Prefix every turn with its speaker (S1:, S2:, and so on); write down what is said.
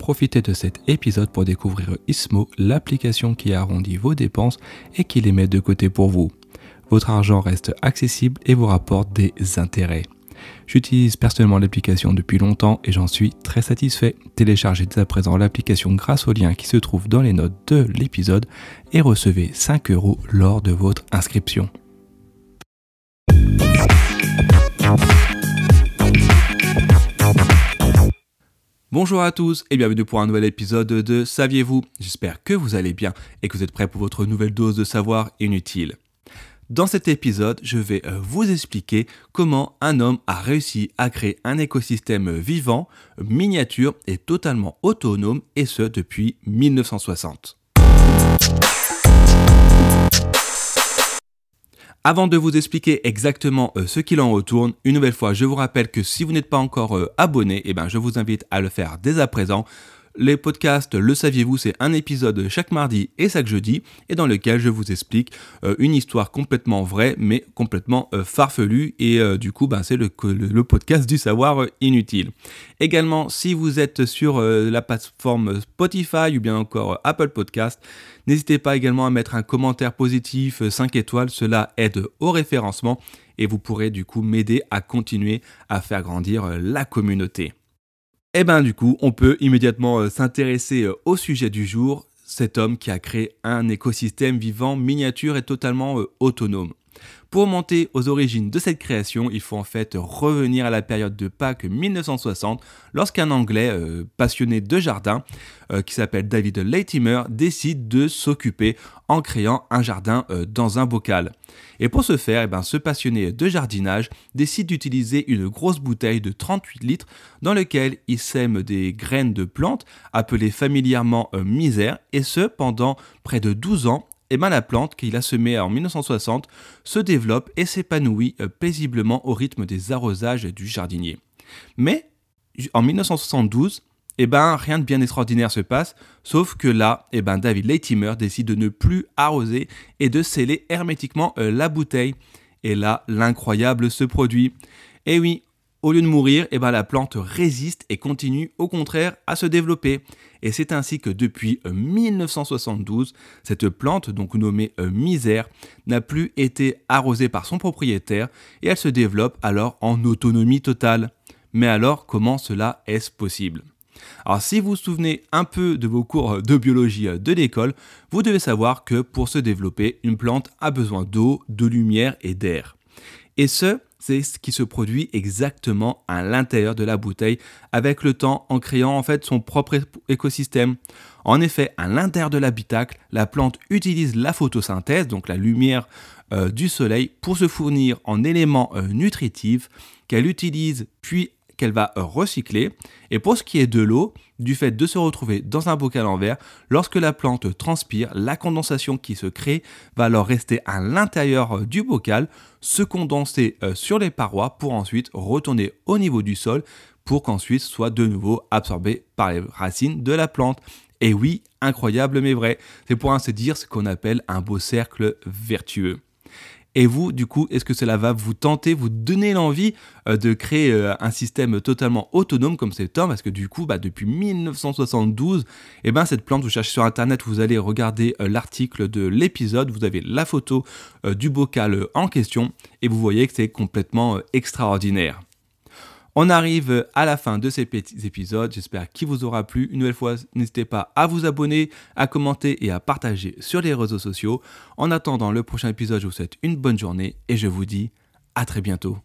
S1: profitez de cet épisode pour découvrir Ismo, l'application qui arrondit vos dépenses et qui les met de côté pour vous. Votre argent reste accessible et vous rapporte des intérêts. J'utilise personnellement l'application depuis longtemps et j'en suis très satisfait. Téléchargez dès à présent l'application grâce au lien qui se trouve dans les notes de l'épisode et recevez 5 euros lors de votre inscription. Bonjour à tous et bienvenue pour un nouvel épisode de Saviez-vous? J'espère que vous allez bien et que vous êtes prêts pour votre nouvelle dose de savoir inutile. Dans cet épisode, je vais euh, vous expliquer comment un homme a réussi à créer un écosystème vivant, miniature et totalement autonome, et ce depuis 1960. Avant de vous expliquer exactement euh, ce qu'il en retourne, une nouvelle fois, je vous rappelle que si vous n'êtes pas encore euh, abonné, eh ben, je vous invite à le faire dès à présent. Les podcasts, le saviez-vous, c'est un épisode chaque mardi et chaque jeudi, et dans lequel je vous explique euh, une histoire complètement vraie, mais complètement euh, farfelue, et euh, du coup, ben, c'est le, podcast du savoir inutile. Également, si vous êtes sur la plateforme Spotify ou bien encore Apple Podcast, n'hésitez pas également à mettre un commentaire positif, 5 étoiles, cela aide au référencement, et vous pourrez du coup m'aider à continuer à faire grandir la communauté. Et eh ben du coup, on peut immédiatement euh, s'intéresser euh, au sujet du jour, cet homme qui a créé un écosystème vivant miniature et totalement euh, autonome. Pour monter aux origines de cette création, il faut en fait revenir à la période de Pâques 1960, lorsqu'un Anglais euh, passionné de jardin, euh, qui s'appelle David Latimer, décide de s'occuper en créant un jardin euh, dans un bocal. Et pour ce faire, eh ben, ce passionné de jardinage décide d'utiliser une grosse bouteille de 38 litres dans laquelle il sème des graines de plantes appelées familièrement misère, et ce pendant près de 12 ans et eh la plante qu'il a semée en 1960 se développe et s'épanouit euh, paisiblement au rythme des arrosages du jardinier. Mais en 1972, eh ben, rien de bien extraordinaire se passe, sauf que là, eh ben, David Latimer décide de ne plus arroser et de sceller hermétiquement euh, la bouteille. Et là, l'incroyable se produit. Et oui, au lieu de mourir, eh ben, la plante résiste et continue au contraire à se développer. Et c'est ainsi que depuis 1972, euh, cette plante, donc nommée euh, misère, n'a plus été arrosée par son propriétaire et elle se développe alors en autonomie totale. Mais alors, comment cela est-ce possible? Alors si vous vous souvenez un peu de vos cours de biologie euh, de l'école, vous devez savoir que pour se développer, une plante a besoin d'eau, de lumière et d'air. Et ce, c'est ce qui se produit exactement à l'intérieur de la bouteille avec le temps en créant en fait son propre écosystème. En effet, à l'intérieur de l'habitacle, la plante utilise la photosynthèse, donc la lumière euh, du soleil, pour se fournir en éléments euh, nutritifs qu'elle utilise puis qu'elle va recycler. Et pour ce qui est de l'eau, du fait de se retrouver dans un bocal en verre, lorsque la plante transpire, la condensation qui se crée va alors rester à l'intérieur euh, du bocal, se condenser euh, sur les parois pour ensuite retourner au niveau du sol pour qu'ensuite soit de nouveau absorbé par les racines de la plante. Et oui, incroyable mais vrai, c'est pour ainsi dire ce qu'on appelle un beau cercle vertueux. Et vous, du coup, est-ce que cela va vous tenter, vous donner l'envie euh, de créer euh, un système totalement autonome comme cet homme Parce que du coup, bah, depuis 1972, eh ben, cette plante, vous cherchez sur Internet, vous allez regarder euh, l'article de l'épisode, vous avez la photo du bocal en question, et vous voyez que c'est complètement extraordinaire. On arrive à la fin de ces petits épisodes. J'espère qu'il vous aura plu. Une nouvelle fois, n'hésitez pas à vous abonner, à commenter et à partager sur les réseaux sociaux. En attendant le prochain épisode, je vous souhaite une bonne journée et je vous dis à très bientôt.